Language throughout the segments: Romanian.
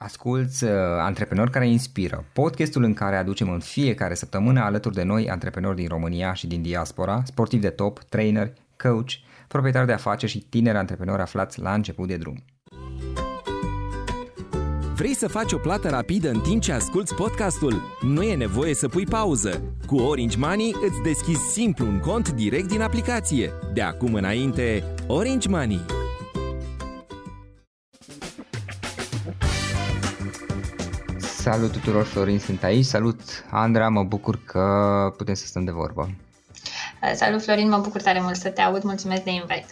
Asculți uh, Antreprenori care inspiră, podcastul în care aducem în fiecare săptămână alături de noi antreprenori din România și din diaspora, sportivi de top, trainer, coach, proprietari de afaceri și tineri antreprenori aflați la început de drum. Vrei să faci o plată rapidă în timp ce asculti podcastul? Nu e nevoie să pui pauză. Cu Orange Money îți deschizi simplu un cont direct din aplicație. De acum înainte, Orange Money. Salut tuturor, Florin sunt aici. Salut, Andra, mă bucur că putem să stăm de vorbă. Salut, Florin, mă bucur tare mult să te aud. Mulțumesc de invite.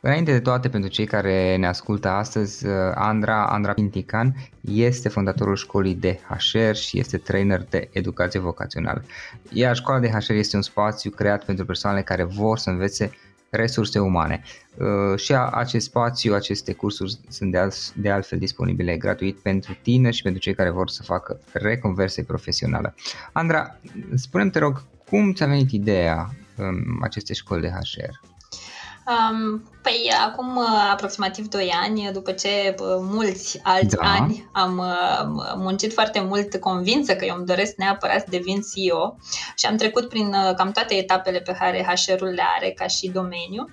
Înainte de toate, pentru cei care ne ascultă astăzi, Andra, Andra Pintican este fondatorul școlii de HR și este trainer de educație vocațională. Iar școala de HR este un spațiu creat pentru persoanele care vor să învețe resurse umane. Uh, și acest spațiu, aceste cursuri sunt de, alt, de altfel disponibile gratuit pentru tine și pentru cei care vor să facă reconversie profesională. Andra, spune te rog, cum ți-a venit ideea um, acestei școli de HR? Um, păi acum uh, aproximativ 2 ani, după ce uh, mulți alți da. ani am uh, muncit foarte mult convinsă că eu îmi doresc neapărat să devin CEO și am trecut prin cam toate etapele pe care HR-ul le are ca și domeniu.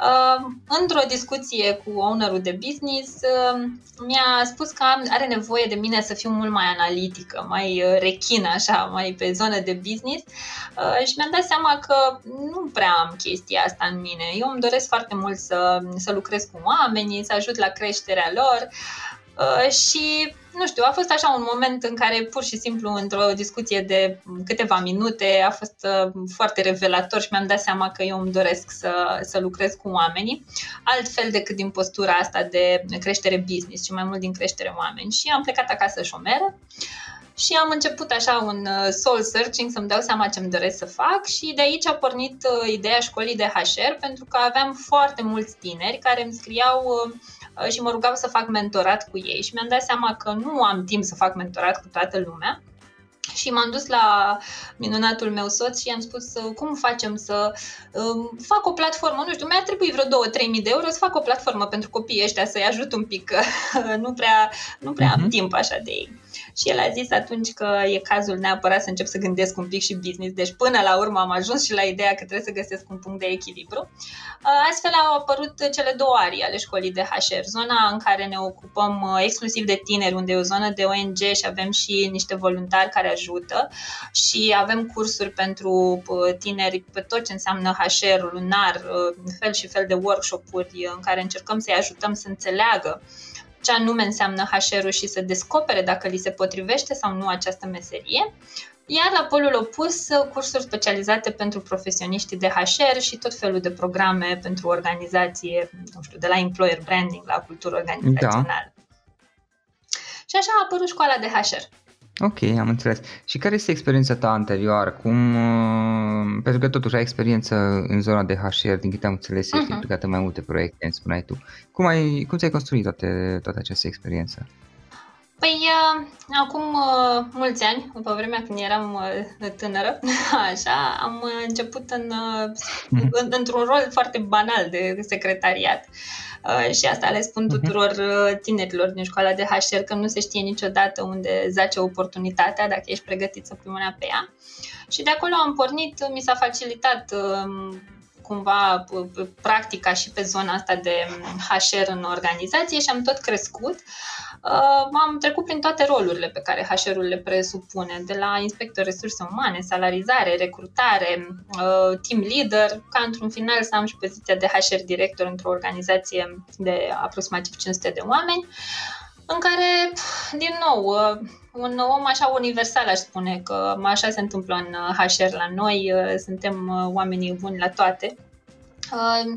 Uh, într-o discuție cu ownerul de business, uh, mi-a spus că are nevoie de mine să fiu mult mai analitică, mai uh, rechină, așa, mai pe zonă de business și mi-am dat seama că nu prea am chestia asta în mine. Eu îmi doresc foarte mult să, să lucrez cu oamenii, să ajut la creșterea lor și nu știu, a fost așa un moment în care pur și simplu într-o discuție de câteva minute a fost uh, foarte revelator și mi-am dat seama că eu îmi doresc să, să lucrez cu oamenii, altfel decât din postura asta de creștere business, ci mai mult din creștere oameni. Și am plecat acasă șomeră și am început așa un uh, soul searching să-mi dau seama ce îmi doresc să fac și de aici a pornit uh, ideea școlii de HR pentru că aveam foarte mulți tineri care îmi scriau Uh, și mă rugau să fac mentorat cu ei și mi-am dat seama că nu am timp să fac mentorat cu toată lumea și m-am dus la minunatul meu soț și i-am spus uh, cum facem să um, fac o platformă, nu știu, mi-ar trebui vreo 2-3 mii de euro să fac o platformă pentru copiii ăștia să-i ajut un pic, că nu prea, nu prea uh-huh. am mhm. timp așa de ei. Și el a zis atunci că e cazul neapărat să încep să gândesc un pic și business. Deci până la urmă am ajuns și la ideea că trebuie să găsesc un punct de echilibru. Astfel au apărut cele două arii ale școlii de HR. Zona în care ne ocupăm uh, exclusiv de tineri, unde e o zonă de ONG și avem și niște voluntari care ajută și avem cursuri pentru uh, tineri pe tot ce înseamnă HR, lunar, uh, fel și fel de workshop-uri în care încercăm să-i ajutăm să înțeleagă ce anume înseamnă HR-ul și să descopere dacă li se potrivește sau nu această meserie. Iar la polul opus, cursuri specializate pentru profesioniștii de HR și tot felul de programe pentru organizație, nu știu, de la employer branding la cultură organizațională. Da. Și așa a apărut școala de HR. Ok, am înțeles. Și care este experiența ta anterioară? Cum, uh, pentru că totuși ai experiență în zona de HR, din câte am înțeles, ești uh-huh. implicat în mai multe proiecte, îmi spuneai tu. Cum, ai, cum ți-ai construit toate, toată această experiență? Păi, uh, acum uh, mulți ani, după vremea când eram uh, tânără, așa, am început în, uh, în, într-un rol foarte banal de secretariat. Uh, și asta le spun mhm. tuturor uh, tinerilor din școala de HR, că nu se știe niciodată unde zace oportunitatea, dacă ești pregătit să pui mâna pe ea. Și de acolo am pornit, mi s-a facilitat uh, cumva practica și pe zona asta de HR în organizație și am tot crescut. am trecut prin toate rolurile pe care HR-ul le presupune, de la inspector resurse umane, salarizare, recrutare, team leader, ca într-un final să am și poziția de HR director într-o organizație de aproximativ 500 de oameni în care, din nou, un om așa universal, aș spune că așa se întâmplă în HR la noi, suntem oamenii buni la toate.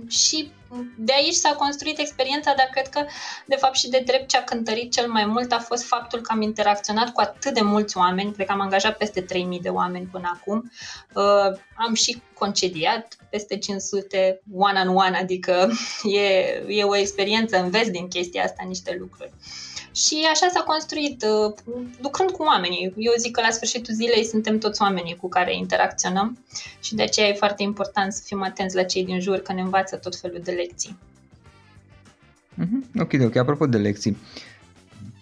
Și de aici s-a construit experiența, dar cred că, de fapt, și de drept ce a cântărit cel mai mult a fost faptul că am interacționat cu atât de mulți oameni, cred că am angajat peste 3000 de oameni până acum, uh, am și concediat peste 500 one-on-one, adică e, e o experiență, înveți din chestia asta niște lucruri. Și așa s-a construit, uh, lucrând cu oamenii. Eu zic că la sfârșitul zilei suntem toți oamenii cu care interacționăm și de aceea e foarte important să fim atenți la cei din jur, că ne învață tot felul de lecții. Mm-hmm. Ok, ok. Apropo de lecții,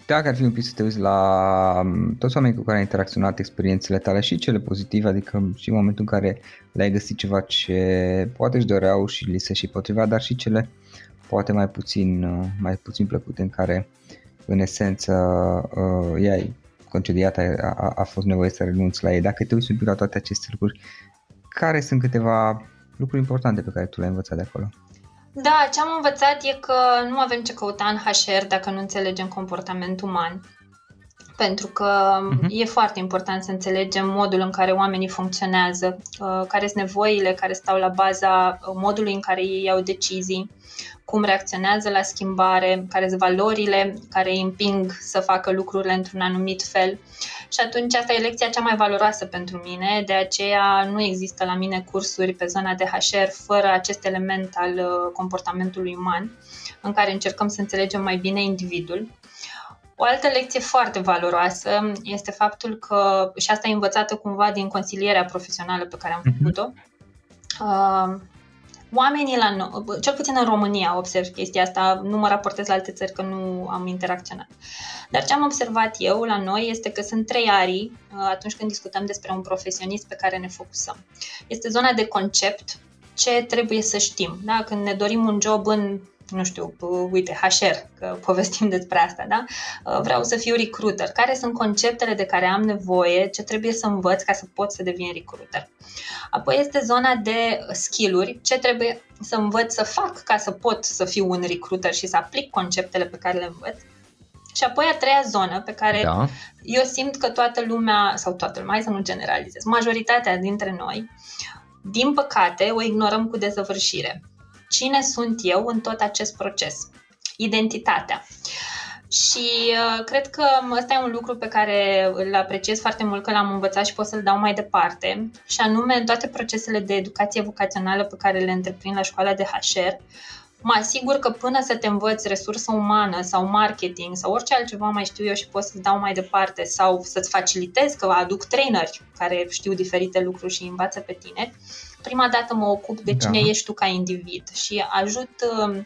dacă ar fi un pic să te uiți la um, toți oamenii cu care ai interacționat, experiențele tale și cele pozitive, adică și în momentul în care le-ai găsit ceva ce poate își doreau și li se și potriva, dar și cele poate mai puțin, uh, mai puțin plăcute în care în esență uh, ea concediat, a, a, a fost nevoie să renunți la ei. Dacă te uiți un pic la toate aceste lucruri, care sunt câteva lucruri importante pe care tu le-ai învățat de acolo? Da, ce am învățat e că nu avem ce căuta în HR dacă nu înțelegem comportamentul uman. Pentru că uh-huh. e foarte important să înțelegem modul în care oamenii funcționează, uh, care sunt nevoile care stau la baza modului în care ei iau decizii, cum reacționează la schimbare, care sunt valorile care îi împing să facă lucrurile într-un anumit fel. Și atunci asta e lecția cea mai valoroasă pentru mine, de aceea nu există la mine cursuri pe zona de HR fără acest element al uh, comportamentului uman, în care încercăm să înțelegem mai bine individul. O altă lecție foarte valoroasă este faptul că, și asta e învățată cumva din consilierea profesională pe care am mhm. făcut-o, uh, oamenii la noi, cel puțin în România observ chestia asta, nu mă raportez la alte țări că nu am interacționat. Dar ce am observat eu la noi este că sunt trei arii uh, atunci când discutăm despre un profesionist pe care ne focusăm. Este zona de concept, ce trebuie să știm. Da? Când ne dorim un job în nu știu, uite, HR, că povestim despre asta, da? Uh, vreau să fiu recruiter. Care sunt conceptele de care am nevoie, ce trebuie să învăț ca să pot să devin recruiter? Apoi este zona de skill-uri, ce trebuie să învăț să fac ca să pot să fiu un recruiter și să aplic conceptele pe care le învăț. Și apoi a treia zonă pe care da. eu simt că toată lumea, sau toată lumea, hai să nu generalizez, majoritatea dintre noi, din păcate, o ignorăm cu dezăvârșire. Cine sunt eu în tot acest proces? Identitatea. Și uh, cred că ăsta e un lucru pe care îl apreciez foarte mult că l-am învățat și pot să-l dau mai departe, și anume în toate procesele de educație vocațională pe care le întreprind la școala de HR, mă asigur că până să te învăț resursă umană sau marketing sau orice altceva mai știu eu și pot să-ți dau mai departe sau să-ți facilitez că aduc traineri care știu diferite lucruri și învață pe tine, prima dată mă ocup de cine da. ești tu ca individ și ajut uh,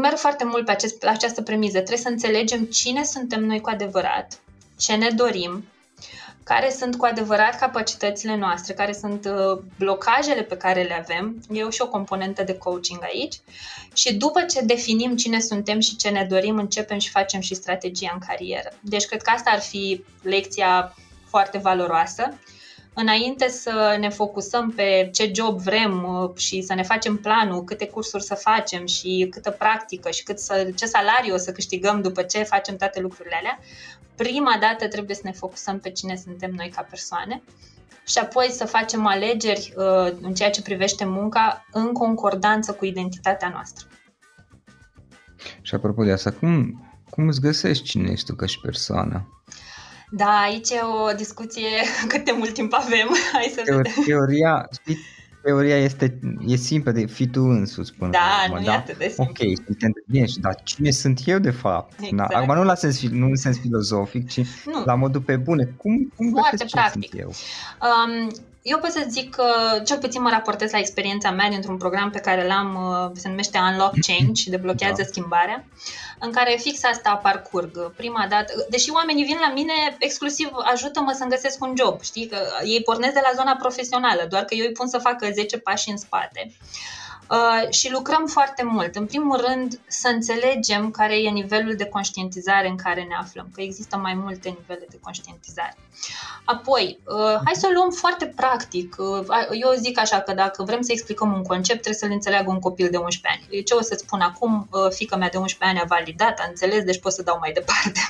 merg foarte mult pe, acest, pe această premiză. Trebuie să înțelegem cine suntem noi cu adevărat, ce ne dorim, care sunt cu adevărat capacitățile noastre, care sunt uh, blocajele pe care le avem. E și o componentă de coaching aici. Și după ce definim cine suntem și ce ne dorim, începem și facem și strategia în carieră. Deci cred că asta ar fi lecția foarte valoroasă înainte să ne focusăm pe ce job vrem uh, și să ne facem planul, câte cursuri să facem și câtă practică și cât să, ce salariu o să câștigăm după ce facem toate lucrurile alea, prima dată trebuie să ne focusăm pe cine suntem noi ca persoane și apoi să facem alegeri uh, în ceea ce privește munca în concordanță cu identitatea noastră. Și apropo de asta, cum, cum îți găsești cine ești tu ca și persoană? Da, aici e o discuție cât de mult timp avem. Hai să Teor- vedem. Teoria, știi, teoria este e simplă de fi tu însuți până Da, urmă, nu da? e atât de simplu. Ok, bine, dar cine sunt eu de fapt? Exact. Da, acum nu la sens, nu în sens filozofic, ci nu. la modul pe bune. Cum, cum Foarte practic. Sunt eu? Um, eu pot să zic că cel puțin mă raportez la experiența mea dintr-un program pe care l-am, uh, se numește Unlock Change și deblochează da. schimbarea, în care fix asta parcurg. Prima dată, deși oamenii vin la mine exclusiv ajută-mă să-mi găsesc un job, știi, că ei pornesc de la zona profesională, doar că eu îi pun să facă 10 pași în spate. Uh, și lucrăm foarte mult. În primul rând, să înțelegem care e nivelul de conștientizare în care ne aflăm, că există mai multe nivele de conștientizare. Apoi, uh, hai să o luăm foarte practic. Uh, eu zic așa că dacă vrem să explicăm un concept, trebuie să-l înțeleagă un copil de 11 ani. Ce o să-ți spun acum? Fica mea de 11 ani a validat, a înțeles, deci pot să dau mai departe.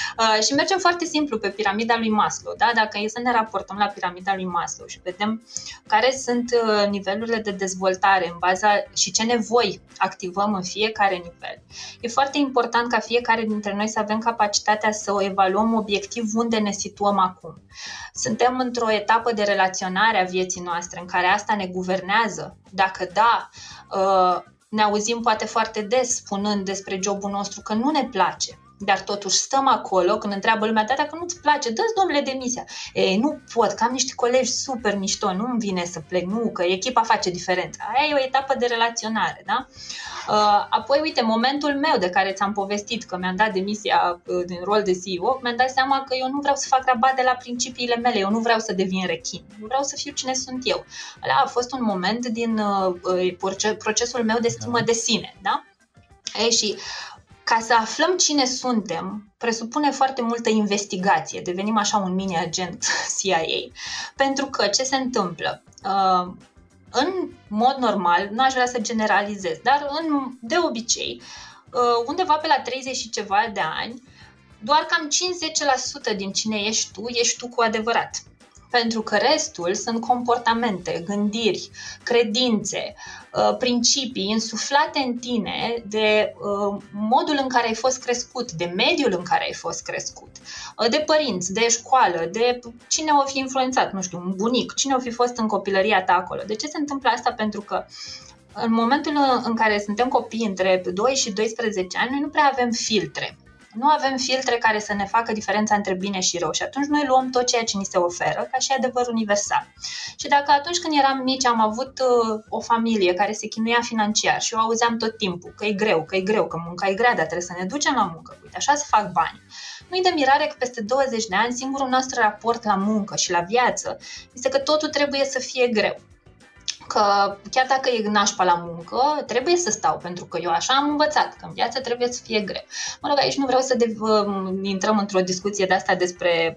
și mergem foarte simplu pe piramida lui Maslow. Da? Dacă e să ne raportăm la piramida lui Maslow și vedem care sunt nivelurile de dezvoltare în baza și ce nevoi activăm în fiecare nivel. E foarte important ca fiecare dintre noi să avem capacitatea să o evaluăm obiectiv unde ne situăm acum. Suntem într-o etapă de relaționare a vieții noastre în care asta ne guvernează. Dacă da, uh, ne auzim poate foarte des spunând despre jobul nostru că nu ne place dar totuși stăm acolo când întreabă lumea, da, dacă nu-ți place, dă-ți domnule demisia. Ei, nu pot, că am niște colegi super mișto, nu-mi vine să plec, nu, că echipa face diferența. Aia e o etapă de relaționare, da? Uh, apoi, uite, momentul meu de care ți-am povestit că mi-am dat demisia uh, din rol de CEO, mi-am dat seama că eu nu vreau să fac rabat de la principiile mele, eu nu vreau să devin rechin, eu vreau să fiu cine sunt eu. Ăla a fost un moment din uh, procesul meu de stimă de sine, da? Ei, și ca să aflăm cine suntem, presupune foarte multă investigație. Devenim așa un mini-agent CIA. Pentru că ce se întâmplă? Uh, în mod normal, nu aș vrea să generalizez, dar în, de obicei, uh, undeva pe la 30 și ceva de ani, doar cam 50% din cine ești tu, ești tu cu adevărat pentru că restul sunt comportamente, gândiri, credințe, uh, principii insuflate în tine de uh, modul în care ai fost crescut, de mediul în care ai fost crescut, uh, de părinți, de școală, de cine o fi influențat, nu știu, un bunic, cine o fi fost în copilăria ta acolo. De ce se întâmplă asta? Pentru că în momentul în care suntem copii între 2 și 12 ani, noi nu prea avem filtre nu avem filtre care să ne facă diferența între bine și rău și atunci noi luăm tot ceea ce ni se oferă ca și adevăr universal. Și dacă atunci când eram mici am avut uh, o familie care se chinuia financiar și eu auzeam tot timpul că e greu, că e greu, că munca e grea, dar trebuie să ne ducem la muncă, uite, așa se fac bani. Nu-i de mirare că peste 20 de ani singurul nostru raport la muncă și la viață este că totul trebuie să fie greu că chiar dacă e nașpa la muncă, trebuie să stau, pentru că eu așa am învățat, că în viață trebuie să fie greu. Mă rog, aici nu vreau să de- intrăm într-o discuție de asta despre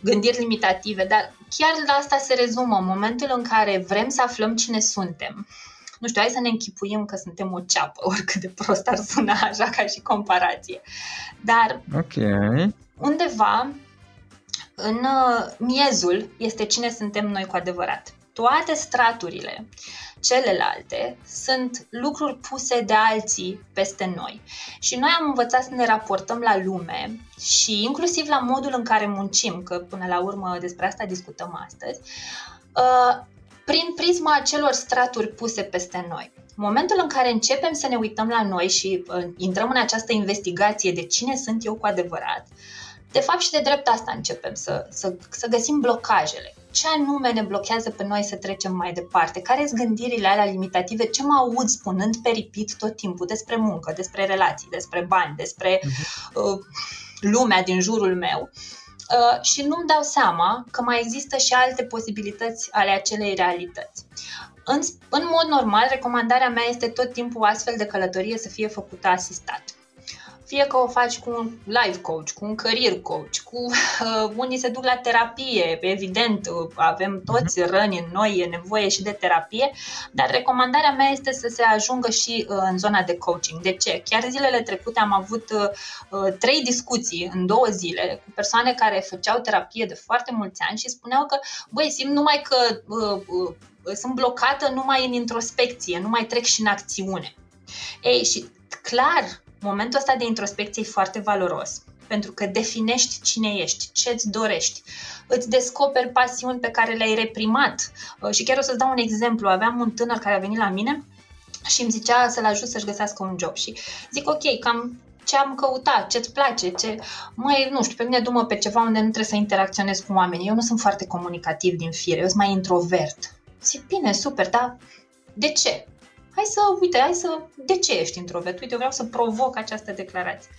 gândiri limitative, dar chiar la asta se rezumă, în momentul în care vrem să aflăm cine suntem. Nu știu, hai să ne închipuim că suntem o ceapă, oricât de prost ar suna așa ca și comparație. Dar okay. undeva în uh, miezul este cine suntem noi cu adevărat toate straturile celelalte sunt lucruri puse de alții peste noi. Și noi am învățat să ne raportăm la lume și inclusiv la modul în care muncim, că până la urmă despre asta discutăm astăzi, uh, prin prisma acelor straturi puse peste noi. Momentul în care începem să ne uităm la noi și uh, intrăm în această investigație de cine sunt eu cu adevărat, de fapt și de drept asta începem să, să, să găsim blocajele ce anume ne blochează pe noi să trecem mai departe, care sunt gândirile alea limitative, ce mă aud spunând peripit tot timpul despre muncă, despre relații, despre bani, despre uh-huh. uh, lumea din jurul meu. Uh, și nu-mi dau seama că mai există și alte posibilități ale acelei realități. În, în mod normal, recomandarea mea este tot timpul astfel de călătorie să fie făcută asistat fie că o faci cu un life coach, cu un career coach, cu uh, unii se duc la terapie, evident, uh, avem toți mhm. răni în noi, e nevoie și de terapie, dar recomandarea mea este să se ajungă și uh, în zona de coaching. De ce? Chiar zilele trecute am avut uh, uh, trei discuții în două zile cu persoane care făceau terapie de foarte mulți ani și spuneau că, băi, simt numai că uh, uh, sunt blocată numai în introspecție, nu mai trec și în acțiune. Ei, și clar, Momentul ăsta de introspecție e foarte valoros pentru că definești cine ești, ce îți dorești, îți descoperi pasiuni pe care le-ai reprimat. Uh, și chiar o să-ți dau un exemplu. Aveam un tânăr care a venit la mine și îmi zicea să-l ajut să-și găsească un job și zic ok, cam ce am căutat, ce-ți place, ce... Măi, nu știu, pe mine dumă pe ceva unde nu trebuie să interacționez cu oamenii. Eu nu sunt foarte comunicativ din fire, eu sunt mai introvert. Zic, bine, super, dar de ce? Hai să, uite, hai să, de ce ești introvert? Uite, eu vreau să provoc această declarație.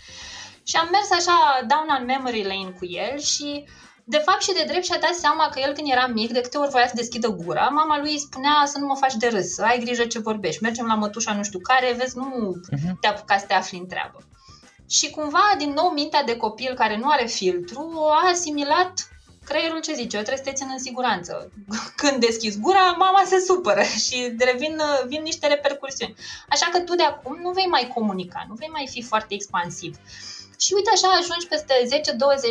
Și am mers așa down on memory lane cu el și de fapt și de drept și-a dat seama că el când era mic, de câte ori voia să deschidă gura, mama lui îi spunea să nu mă faci de râs, să ai grijă ce vorbești, mergem la mătușa nu știu care, vezi, nu uh-huh. te apuca să te afli în treabă. Și cumva, din nou, mintea de copil care nu are filtru a asimilat creierul ce zice, eu trebuie să te țin în siguranță. Când deschizi gura, mama se supără și revin vin niște repercursiuni. Așa că tu de acum nu vei mai comunica, nu vei mai fi foarte expansiv. Și uite așa ajungi peste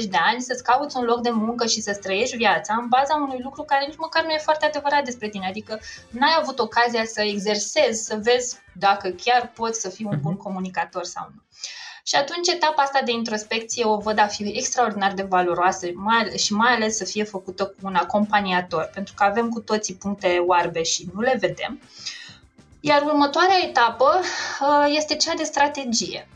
10-20 de ani să-ți cauți un loc de muncă și să trăiești viața în baza unui lucru care nici măcar nu e foarte adevărat despre tine. Adică n-ai avut ocazia să exersezi, să vezi dacă chiar poți să fii un bun mhm. comunicator sau nu. Și atunci etapa asta de introspecție o văd a fi extraordinar de valoroasă mai, și mai ales să fie făcută cu un acompaniator, pentru că avem cu toții puncte oarbe și nu le vedem. Iar următoarea etapă uh, este cea de strategie.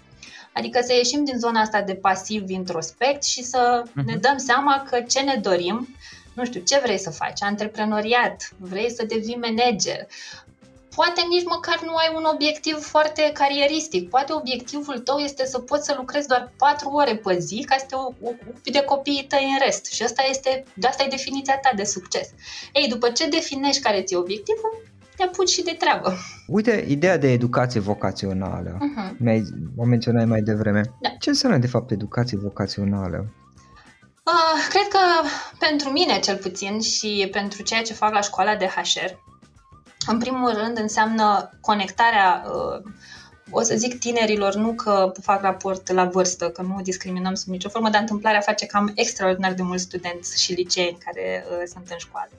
Adică să ieșim din zona asta de pasiv introspect și să uh-huh. ne dăm seama că ce ne dorim, nu știu, ce vrei să faci, antreprenoriat, vrei să devii manager, poate nici măcar nu ai un obiectiv foarte carieristic. Poate obiectivul tău este să poți să lucrezi doar 4 ore pe zi ca să te ocupi de copiii tăi în rest. Și asta este, de asta e definiția ta de succes. Ei, după ce definești care ți-e obiectivul, te apuci și de treabă. Uite, ideea de educație vocațională, uh-huh. mi-ai, o menționai mai devreme. Da. Ce înseamnă, de fapt, educație vocațională? Uh, cred că pentru mine, cel puțin, și pentru ceea ce fac la școala de HR, în primul rând înseamnă conectarea uh, o să zic tinerilor, nu că fac raport la vârstă, că nu discriminăm sub nicio formă, dar întâmplarea face cam extraordinar de mulți studenți și liceeni care uh, sunt în școală.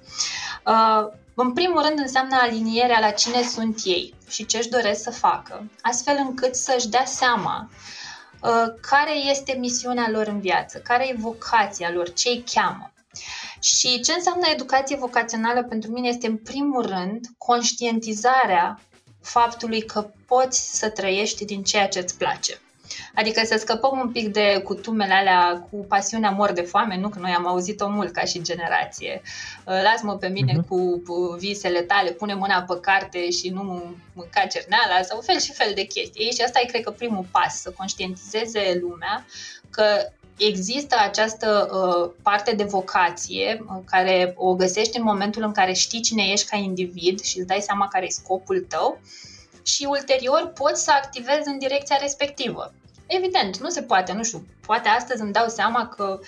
Uh, în primul rând înseamnă alinierea la cine sunt ei și ce își doresc să facă, astfel încât să-și dea seama uh, care este misiunea lor în viață, care e vocația lor, ce îi cheamă. Și ce înseamnă educație vocațională pentru mine este, în primul rând, conștientizarea faptului că poți să trăiești din ceea ce îți place. Adică să scăpăm un pic de cutumele alea cu pasiunea mor de foame, nu că noi am auzit-o mult ca și generație. Lasă-mă pe mine uh-huh. cu visele tale, pune mâna pe carte și nu mânca cerneala sau fel și fel de chestii. Și asta e, cred că, primul pas, să conștientizeze lumea că există această uh, parte de vocație uh, care o găsești în momentul în care știi cine ești ca individ și îți dai seama care e scopul tău și ulterior poți să activezi în direcția respectivă. Evident, nu se poate, nu știu, poate astăzi îmi dau seama că,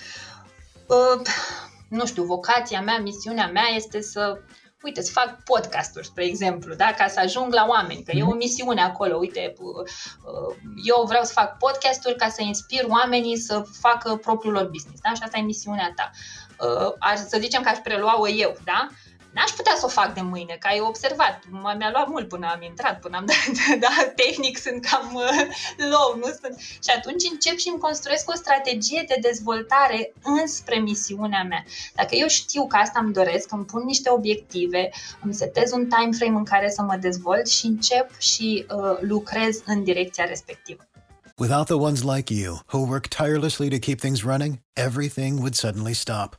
uh, nu știu, vocația mea, misiunea mea este să uite, să fac podcasturi, spre exemplu, da? ca să ajung la oameni, că e o mhm. misiune acolo, uite, uh, uh, eu vreau să fac podcasturi ca să inspir oamenii să facă propriul lor business, da? și asta e misiunea ta. Uh, să zicem că aș prelua-o eu, da? N-aș putea să o fac de mâine, că ai observat. Mi-a luat mult până am intrat, până am dat, da, tehnic sunt cam uh, low, nu sunt. Și atunci încep și îmi construiesc o strategie de dezvoltare înspre misiunea mea. Dacă eu știu că asta îmi doresc, îmi pun niște obiective, îmi setez un time frame în care să mă dezvolt și încep și uh, lucrez în direcția respectivă. Without the ones like you, who work tirelessly to keep things running, everything would suddenly stop.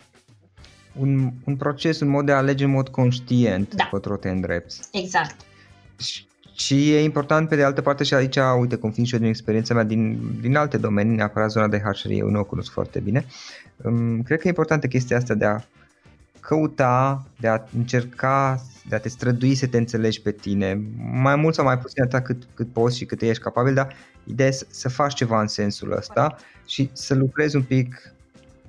un, un proces, un mod de a alege în mod conștient da. către te îndrepți. Exact. Și, și e important pe de altă parte și aici, uite, cum fiind și eu din experiența mea din, din alte domenii, neapărat zona de HR, eu nu o cunosc foarte bine, um, cred că e importantă chestia asta de a căuta, de a încerca, de a te strădui să te înțelegi pe tine, mai mult sau mai puțin atât cât, cât poți și cât ești capabil, dar ideea e să, să faci ceva în sensul ăsta și să lucrezi un pic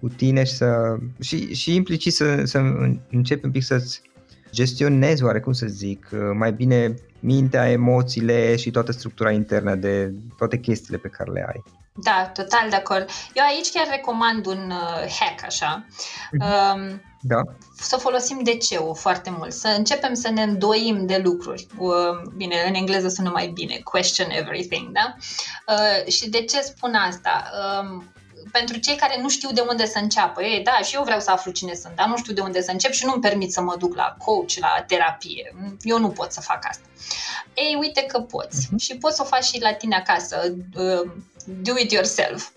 cu tine și, să, și, și implicit să, să începi un pic să-ți gestionezi, oarecum să zic, mai bine mintea, emoțiile și toată structura internă de toate chestiile pe care le ai. Da, total de acord. Eu aici chiar recomand un uh, hack așa. Uh, da. Să folosim DC-ul foarte mult, să începem să ne îndoim de lucruri. Uh, bine, în engleză sună mai bine, question everything, da? Uh, și de ce spun asta? Uh, pentru cei care nu știu de unde să înceapă. Ei, da, și eu vreau să aflu cine sunt, dar nu știu de unde să încep și nu-mi permit să mă duc la coach, la terapie. Eu nu pot să fac asta. Ei, uite că poți. Uh-huh. Și poți să o faci și la tine acasă. Uh, do it yourself.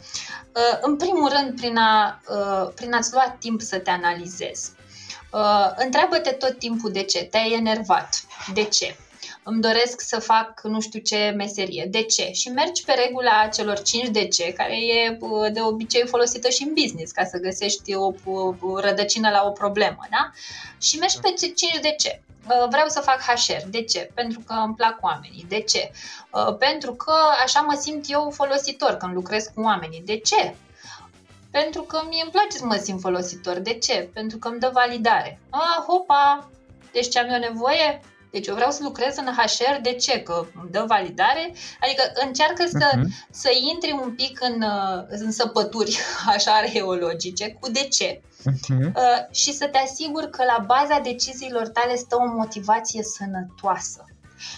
Uh, în primul rând, prin, a, uh, prin a-ți lua timp să te analizezi. Uh, întreabă-te tot timpul de ce. Te-ai enervat. De ce? Îmi doresc să fac nu știu ce meserie. De ce? Și mergi pe regula celor 5 de ce, care e uh, de obicei folosită și în business, ca să găsești o, o rădăcină la o problemă, da? Și mergi pe 5 de ce. Uh, vreau să fac HR. De ce? Pentru că îmi plac oamenii. De ce? Uh, pentru că așa mă simt eu folositor când lucrez cu oamenii. De ce? Pentru că mie îmi place să mă simt folositor. De ce? Pentru că îmi dă validare. Ah, hopa! Deci ce am eu nevoie? Deci eu vreau să lucrez în HR, de ce? Că îmi dă validare? Adică încearcă să, uh-huh. să intri un pic în, uh, în săpături așa arheologice cu de ce. Uh-huh. Uh, și să te asiguri că la baza deciziilor tale stă o motivație sănătoasă.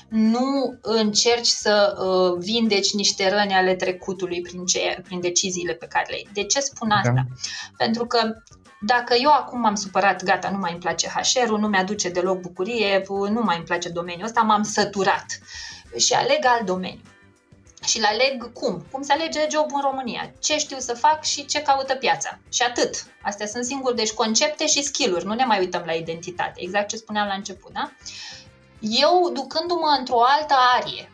Nu încerci să uh, vindeci niște răni ale trecutului prin, ce, prin deciziile pe care le ai. De ce spun asta? Da. Pentru că dacă eu acum m-am supărat, gata, nu mai îmi place HR-ul, nu mi-aduce deloc bucurie, nu mai îmi place domeniul ăsta, m-am săturat și aleg alt domeniu. Și le aleg cum? Cum se alege job în România? Ce știu să fac și ce caută piața? Și atât. Astea sunt singuri, deci concepte și skill-uri. Nu ne mai uităm la identitate. Exact ce spuneam la început, da? Eu, ducându-mă într-o altă arie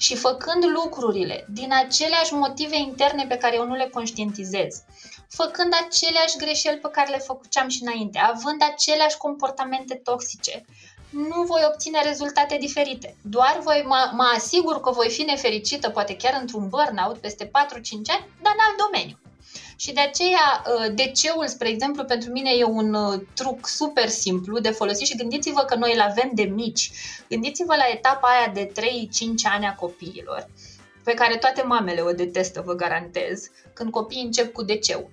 și făcând lucrurile din aceleași motive interne pe care eu nu le conștientizez, făcând aceleași greșeli pe care le făceam și înainte, având aceleași comportamente toxice, nu voi obține rezultate diferite. Doar voi mă, mă asigur că voi fi nefericită, poate chiar într-un burnout peste 4-5 ani, dar în alt domeniu. Și de aceea, uh, DC-ul, spre exemplu, pentru mine e un uh, truc super simplu de folosit și gândiți-vă că noi îl avem de mici. Gândiți-vă la etapa aia de 3-5 ani a copiilor, pe care toate mamele o detestă, vă garantez, când copiii încep cu DC-ul.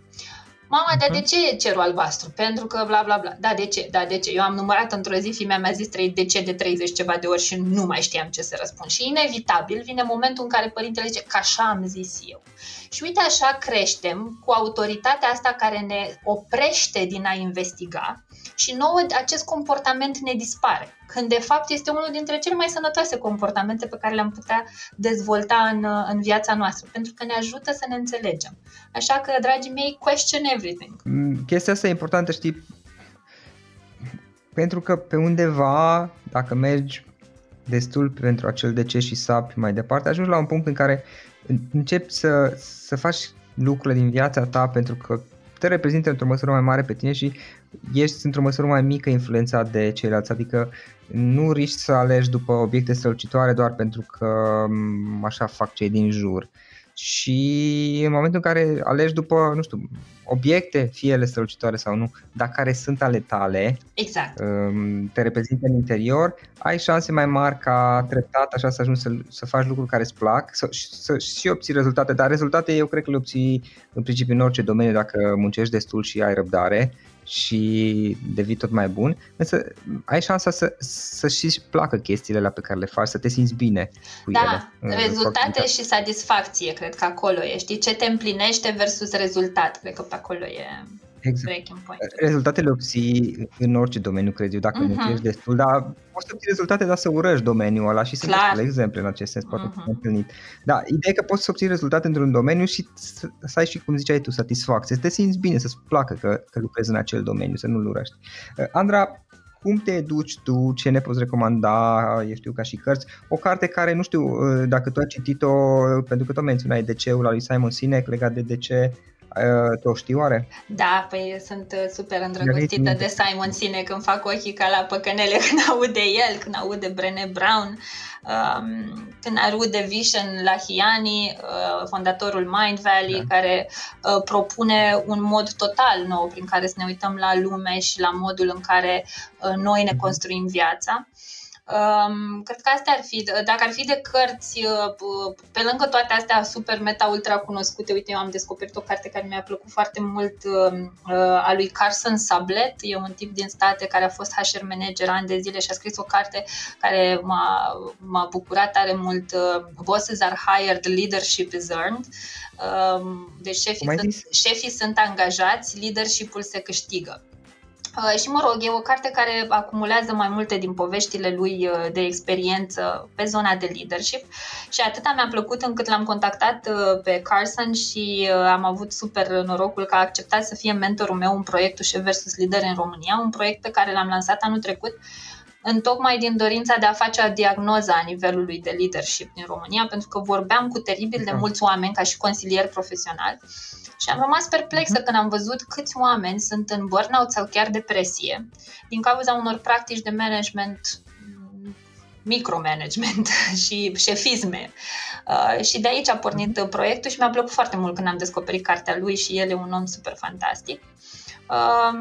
Mama, dar de mhm. ce e cerul albastru? Pentru că bla bla bla. Da, de ce? Da, de ce? Eu am numărat într-o zi, fimea mi-a zis de ce de 30 ceva de ori și nu mai știam ce să răspund. Și inevitabil vine momentul în care părintele zice că așa am zis eu. Și uite așa creștem cu autoritatea asta care ne oprește din a investiga și nouă acest comportament ne dispare. Când de fapt este unul dintre cele mai sănătoase comportamente pe care le-am putea dezvolta în, în viața noastră, pentru că ne ajută să ne înțelegem. Așa că, dragii mei, question everything. Mm, chestia asta e importantă, știi, pentru că pe undeva, dacă mergi destul pentru acel de și sapi mai departe, ajungi la un punct în care începi să, să faci lucrurile din viața ta pentru că te reprezintă într-o măsură mai mare pe tine și ești într-o măsură mai mică influențat de ceilalți, adică nu riști să alegi după obiecte strălucitoare doar pentru că așa fac cei din jur. Și în momentul în care alegi după, nu știu, obiecte, fie ele strălucitoare sau nu, dar care sunt ale tale, exact. Um, te reprezintă în interior, ai șanse mai mari ca treptat așa să ajungi să, să faci lucruri care îți plac să, să și obții rezultate, dar rezultate eu cred că le obții în principiu în orice domeniu dacă muncești destul și ai răbdare și devii tot mai bun, însă ai șansa să, să și placă chestiile la pe care le faci, să te simți bine cu da, ele. Da, rezultate și satisfacție, cred că acolo e. Știi ce te împlinește versus rezultat, cred că pe acolo e exact. point. Rezultatele obții în orice domeniu, cred eu, dacă uh-huh. nu ești destul, dar poți să obții rezultate, dar să urăști domeniul ăla și să Clar. exemple în acest sens, poate uh-huh. întâlnit. Da, ideea e că poți să obții rezultate într-un domeniu și să, să ai și, cum ziceai tu, satisfacție, să te simți bine, să-ți placă că, că lucrezi în acel domeniu, să nu-l urăști. Uh, Andra, cum te duci tu, ce ne poți recomanda, eu știu, ca și cărți, o carte care, nu știu, uh, dacă tu ai citit-o, pentru că tu menționai DC-ul lui Simon Sinek legat de DC, tu o știi oare? Da, păi sunt uh, super îndrăgostită de Simon Sinek când fac ochii ca la păcănele când aud de el, când aud de Brené Brown, um, când aud de Vishen Lahiani, uh, fondatorul Mind Valley, da. care uh, propune un mod total nou prin care să ne uităm la lume și la modul în care uh, noi ne mhm. construim viața. Um, cred că astea ar fi, dacă ar fi de cărți, uh, pe lângă toate astea super meta ultra cunoscute, uite, eu am descoperit o carte care mi-a plăcut foarte mult um, uh, a lui Carson Sablet, e un tip din state care a fost HR manager ani de zile și a scris o carte care m-a, m-a bucurat tare mult, uh, Bosses are hired, leadership is earned. Um, deci șefii sunt, șefii sunt angajați, leadership-ul se câștigă. Uh, și mă rog, e o carte care acumulează mai multe din poveștile lui uh, de experiență pe zona de leadership și atâta mi-a plăcut încât l-am contactat uh, pe Carson și am avut super norocul că a acceptat să fie mentorul meu în proiectul Chef vs. Lider în România, un proiect pe care l-am lansat anul trecut în tocmai din dorința de a face o diagnoză a nivelului de leadership din România, pentru că vorbeam cu teribil de da. mulți oameni ca și consilier profesional și am rămas perplexă uh-huh. când am văzut câți oameni sunt în burnout sau chiar depresie din cauza unor practici de management micromanagement și șefisme. Uh, și de aici a pornit uh, proiectul și mi-a plăcut foarte mult când am descoperit cartea lui și el e un om super fantastic. Uh,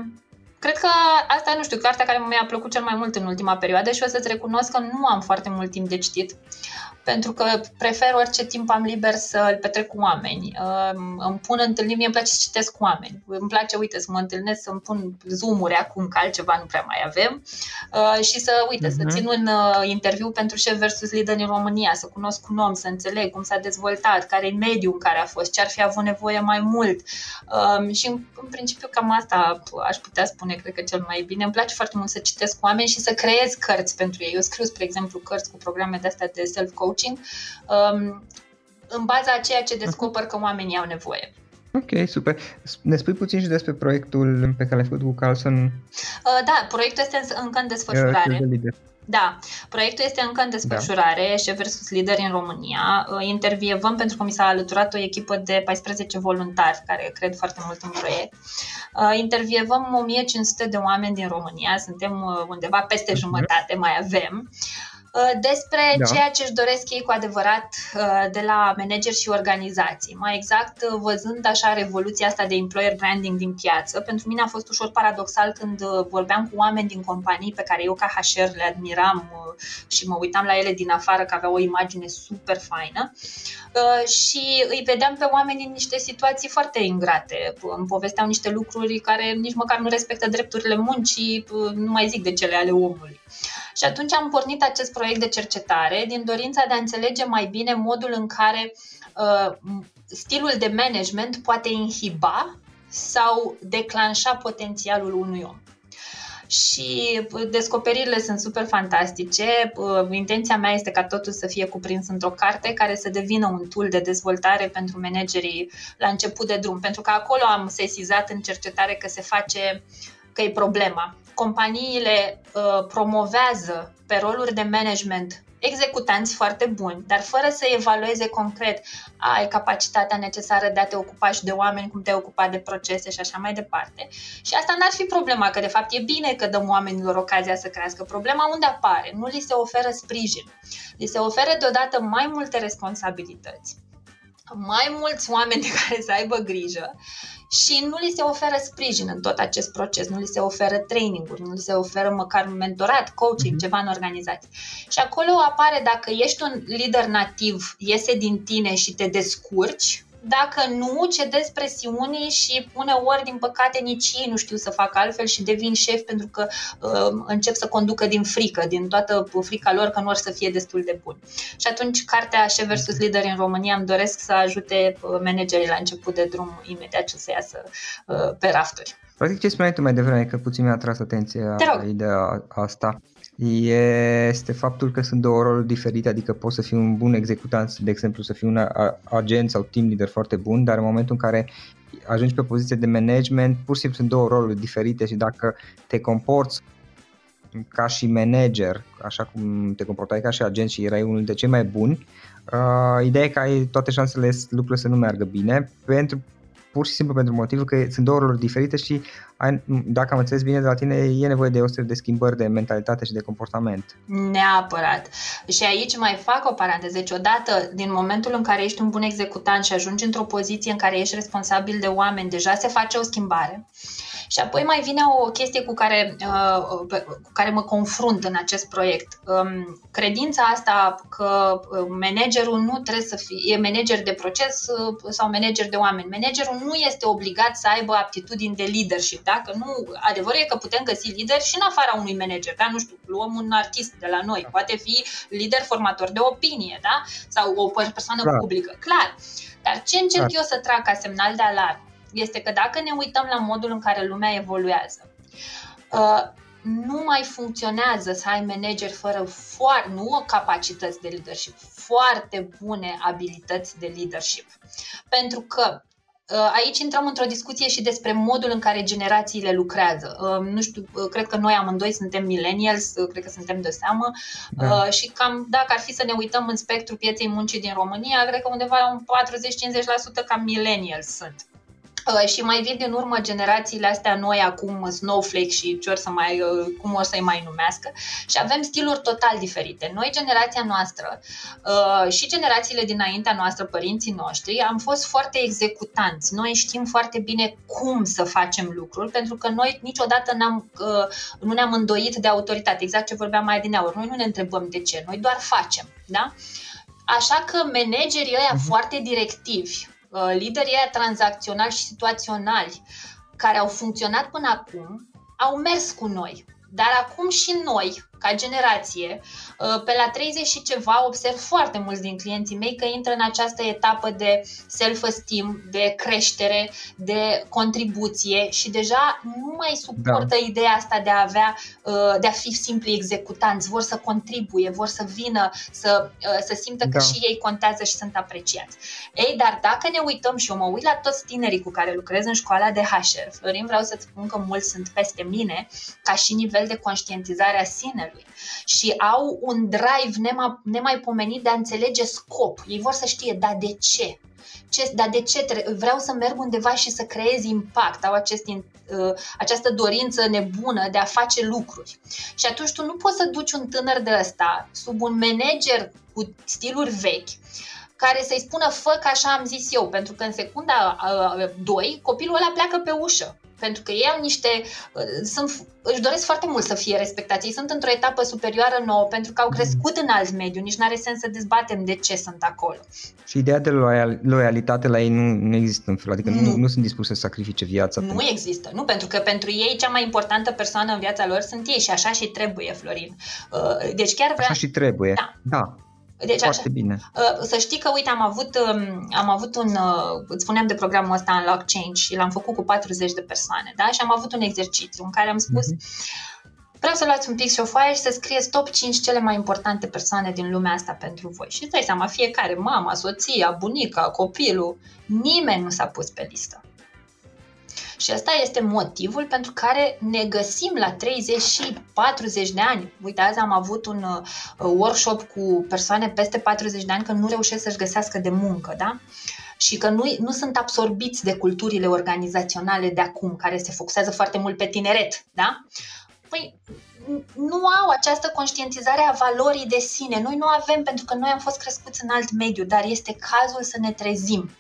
cred că asta, nu știu, cartea care mi-a plăcut cel mai mult în ultima perioadă și o să-ți recunosc că nu am foarte mult timp de citit pentru că prefer orice timp am liber să îl petrec cu oameni. Îmi pun întâlniri, mie îmi place să citesc cu oameni. Îmi place, uite, să mă întâlnesc, să-mi pun zoom-uri acum, că altceva nu prea mai avem uh, și să, uite, uh-huh. să mhm. țin un uh, interviu pentru șef versus lider în România, să cunosc un om, să înțeleg cum s-a dezvoltat, care e mediul în care a fost, ce ar fi avut nevoie mai mult. Um, și în, în principiu cam asta aș putea spune, cred că cel mai bine. Îmi place foarte mult să citesc cu oameni și să creez cărți pentru ei. Eu scriu, spre exemplu, cărți cu programe de astea de self-coaching coaching um, în baza a ceea ce descoper că oamenii au nevoie. Ok, super. Ne spui puțin și despre proiectul pe care l-ai făcut cu Carlson? Uh, da, proiectul este încă în desfășurare. Uh, da, proiectul este încă în desfășurare, da. Șef versus Lider în România. Uh, intervievăm pentru că mi s-a alăturat o echipă de 14 voluntari care cred foarte mult în proiect. Uh, intervievăm 1500 de oameni din România, suntem uh, undeva peste mhm. jumătate, mai avem. Uh, despre da. ceea ce își doresc ei cu adevărat uh, de la manageri și organizații. Mai exact, uh, văzând așa revoluția asta de employer branding din piață, pentru mine a fost ușor paradoxal când vorbeam cu oameni din companii pe care eu ca HR le admiram și mă uitam la ele din afară că aveau o imagine super faină și îi vedeam pe oameni în niște situații foarte ingrate. Îmi povesteau niște lucruri care nici măcar nu respectă drepturile muncii, nu mai zic de cele ale omului. Și atunci am pornit acest proiect de cercetare din dorința de a înțelege mai bine modul în care uh, stilul de management poate inhiba sau declanșa potențialul unui om și uh, descoperirile sunt super fantastice. Uh, intenția mea este ca totul să fie cuprins într-o carte care să devină un tool de dezvoltare pentru managerii la început de drum, pentru că acolo am sesizat în cercetare că se face că e problema companiile uh, promovează pe roluri de management executanți foarte buni, dar fără să evalueze concret, ai capacitatea necesară de a te ocupa și de oameni, cum te ocupa de procese și așa mai departe. Și asta n-ar fi problema, că de fapt e bine că dăm oamenilor ocazia să crească. Problema unde apare? Nu li se oferă sprijin. Li se oferă deodată mai multe responsabilități, mai mulți oameni de care să aibă grijă și nu li se oferă sprijin în tot acest proces, nu li se oferă training-uri, nu li se oferă măcar mentorat, coaching, mm-hmm. ceva în organizație. Și acolo apare dacă ești un lider nativ, iese din tine și te descurci, dacă nu, cedezi presiunii și uneori, din păcate, nici ei nu știu să facă altfel și devin șef pentru că uh, încep să conducă din frică, din toată frica lor că nu or să fie destul de buni. Și atunci, cartea Șef versus Lider în România îmi doresc să ajute uh, managerii la început de drum imediat ce să iasă uh, pe rafturi. Practic ce spuneai tu mai devreme, că puțin mi-a atras atenția ideea asta este faptul că sunt două roluri diferite, adică poți să fii un bun executant, de exemplu să fii un agent sau team leader foarte bun, dar în momentul în care ajungi pe poziție de management, pur și simplu sunt două roluri diferite și dacă te comporți ca și manager, așa cum te comportai ca și agent și erai unul dintre cei mai buni, uh, ideea e că ai toate șansele lucrurile să nu meargă bine, pentru pur și simplu pentru motivul că sunt două roluri diferite și ai, dacă am înțeles bine de la tine, e nevoie de o serie de schimbări de mentalitate și de comportament. Neapărat. Și aici mai fac o paranteză. Deci odată, din momentul în care ești un bun executant și ajungi într-o poziție în care ești responsabil de oameni, deja se face o schimbare. Și apoi mai vine o chestie cu care, uh, cu care mă confrunt în acest proiect. Um, credința asta că uh, managerul nu trebuie să fie, e manager de proces sau manager de oameni. Managerul nu este obligat să aibă aptitudini de leadership, da? Că nu, adevărul e că putem găsi lider și în afara unui manager, da? Nu știu, luăm un artist de la noi, poate fi lider formator de opinie, da? Sau o persoană Clar. publică, clar. Dar ce încerc Clar. eu să trag ca semnal de alarmă este că dacă ne uităm la modul în care lumea evoluează, uh, nu mai funcționează să ai manageri fără foarte, nu capacități de leadership, foarte bune abilități de leadership. Pentru că uh, Aici intrăm într-o discuție și despre modul în care generațiile lucrează. Uh, nu știu, cred că noi amândoi suntem millennials, cred că suntem de seamă da. și cam dacă ar fi să ne uităm în spectrul pieței muncii din România, cred că undeva la un 40-50% cam millennials sunt. Uh, și mai vin din urmă generațiile astea noi acum, Snowflake și ce or să mai, uh, cum o să-i mai numească și avem stiluri total diferite. Noi, generația noastră uh, și generațiile dinaintea noastră, părinții noștri, am fost foarte executanți. Noi știm foarte bine cum să facem lucruri, pentru că noi niciodată n-am, nu ne-am îndoit de autoritate. Exact ce vorbeam mai din aur. Noi nu ne întrebăm de ce, noi doar facem. Da? Așa că managerii ăia uh-huh. foarte directivi, Uh, liderii tranzacționali și situaționali care au funcționat până acum au mers cu noi. Dar acum și noi, ca generație, uh, pe la 30 și ceva observ foarte mulți din clienții mei că intră în această etapă de self-esteem, de creștere, de contribuție și deja nu mai suportă da. ideea asta de a avea, uh, de a fi simpli executanți, vor să contribuie, vor să vină, să, uh, să simtă da. că și ei contează și sunt apreciați. Ei, dar dacă ne uităm și eu mă uit la toți tinerii cu care lucrez în școala de HR, Florin, vreau să-ți spun că mulți sunt peste mine, ca și nivel de conștientizare a sinelui lui și au un drive nema, nemaipomenit de a înțelege scop. Ei vor să știe, da, de ce? ce dar de ce tre- vreau să merg undeva și să creez impact, au acest, uh, această dorință nebună de a face lucruri. Și atunci tu nu poți să duci un tânăr de ăsta sub un manager cu stiluri vechi care să-i spună fă ca așa am zis eu, pentru că în secunda 2 uh, copilul ăla pleacă pe ușă pentru că ei au niște, uh, sunt, își doresc foarte mult să fie respectați. Ei sunt într-o etapă superioară nouă pentru că au mm. crescut în alt mediu, nici nu are sens să dezbatem de ce sunt acolo. Și ideea de loial, loialitate la ei nu, nu există în fel, adică nu, nu, nu sunt dispuși să sacrifice viața. Nu pentru... există, nu, pentru că pentru ei cea mai importantă persoană în viața lor sunt ei și așa și trebuie, Florin. Uh, deci chiar vreau... Așa și trebuie, da. da. Deci Foarte așa, bine. Uh, să știi că, uite, am avut, um, am avut un, uh, îți spuneam de programul ăsta în Lock Change și l-am făcut cu 40 de persoane, da? Și am avut un exercițiu în care am spus uh-huh. vreau să luați un pic și o foaie și să scrieți top 5 cele mai importante persoane din lumea asta pentru voi. Și îți dai seama, fiecare, mama, soția, bunica, copilul, nimeni nu s-a pus pe listă. Și asta este motivul pentru care ne găsim la 30 și 40 de ani. Uite, azi am avut un uh, workshop cu persoane peste 40 de ani că nu reușesc să-și găsească de muncă, da? și că nu, nu sunt absorbiți de culturile organizaționale de acum, care se focusează foarte mult pe tineret, da? Păi, nu au această conștientizare a valorii de sine. Noi nu avem pentru că noi am fost crescuți în alt mediu, dar este cazul să ne trezim.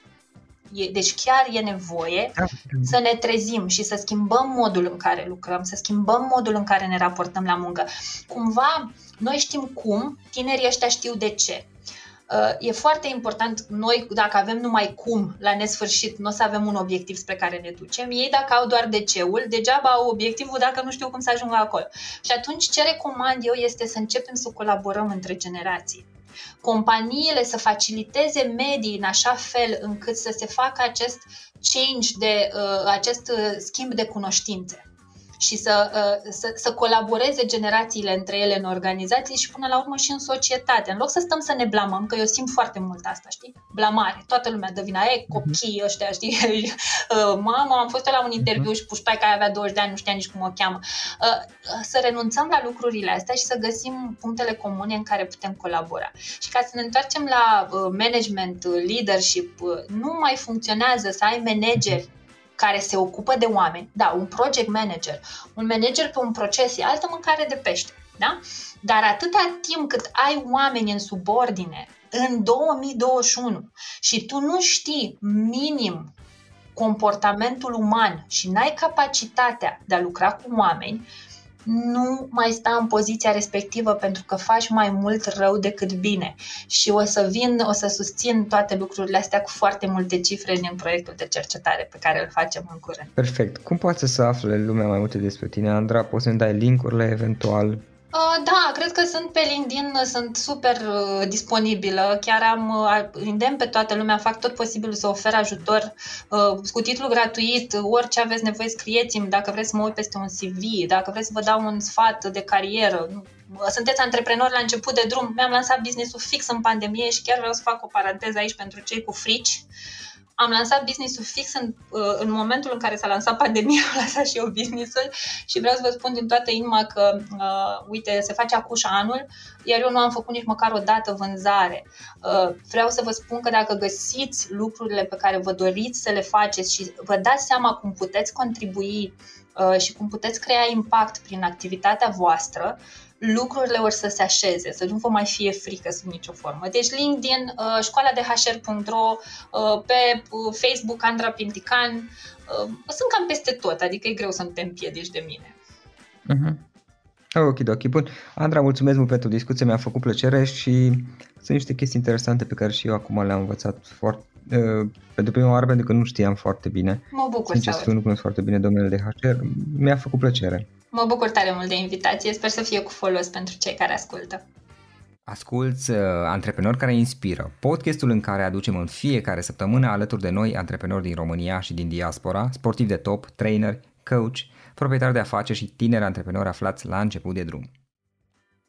E, deci chiar e nevoie da. să ne trezim și să schimbăm modul în care lucrăm, să schimbăm modul în care ne raportăm la muncă. Cumva, noi știm cum, tinerii ăștia știu de ce. Uh, e foarte important, noi dacă avem numai cum la nesfârșit, nu o să avem un obiectiv spre care ne ducem. Ei dacă au doar de ceul, degeaba au obiectivul dacă nu știu cum să ajungă acolo. Și atunci ce recomand eu este să începem să colaborăm între generații companiile să faciliteze medii în așa fel încât să se facă acest change de uh, acest uh, schimb de cunoștințe și să, uh, să, să colaboreze generațiile între ele în organizații și până la urmă și în societate. În loc să stăm să ne blamăm, că eu simt foarte mult asta, știi? Blamare. Toată lumea dă vina. E, copiii ăștia, știi? Uh, mamă, am fost la un interviu și puștai care avea 20 de ani, nu știa nici cum o cheamă. Uh, să renunțăm la lucrurile astea și să găsim punctele comune în care putem colabora. Și ca să ne întoarcem la management, leadership, nu mai funcționează să ai manageri care se ocupă de oameni, da, un project manager, un manager pe un proces e altă mâncare de pește, da? Dar atâta timp cât ai oameni în subordine în 2021 și tu nu știi minim comportamentul uman și n-ai capacitatea de a lucra cu oameni, nu mai sta în poziția respectivă pentru că faci mai mult rău decât bine. Și o să vin, o să susțin toate lucrurile astea cu foarte multe cifre din proiectul de cercetare pe care îl facem în curând. Perfect. Cum poate să afle lumea mai multe despre tine, Andra? Poți să-mi dai linkurile eventual? Uh, da, cred că sunt pe LinkedIn, sunt super uh, disponibilă. Chiar am uh, îndemn pe toată lumea, fac tot posibilul să ofer ajutor cu titlu gratuit, orice aveți nevoie scrieți-mi, dacă vreți să mă uit peste un CV, dacă vreți să vă dau un sfat de carieră. Sunteți antreprenori la început de drum, mi-am lansat business-ul fix în pandemie și chiar vreau să fac o paranteză aici pentru cei cu frici. Am lansat business-ul fix în, uh, în momentul în care s-a lansat pandemia, am lansat și eu business-ul și vreau să vă spun din toată inima că, uh, uite, se face acușa anul, iar eu nu am făcut nici măcar o dată vânzare. Uh, vreau să vă spun că dacă găsiți lucrurile pe care vă doriți să le faceți și vă dați seama cum puteți contribui uh, și cum puteți crea impact prin activitatea voastră, lucrurile or să se așeze, să nu vă mai fie frică sub nicio formă. Deci LinkedIn, uh, școala de hr.ro, uh, pe uh, Facebook Andra Pintican, sunt cam peste tot, adică e greu să nu te împiedici de mine. Uh-huh. Ok, ok, bun. Andra, mulțumesc mult pentru discuție, mi-a făcut plăcere și sunt niște chestii interesante pe care și eu acum le-am învățat foarte, uh, pentru prima oară pentru că nu știam foarte bine. Mă bucur Sincer să nu cunosc foarte bine domnul de HR. Mi-a făcut plăcere. Mă bucur tare mult de invitație, sper să fie cu folos pentru cei care ascultă. Asculți uh, Antreprenori care inspiră, podcastul în care aducem în fiecare săptămână alături de noi antreprenori din România și din diaspora, sportivi de top, trainer, coach, proprietari de afaceri și tineri antreprenori aflați la început de drum.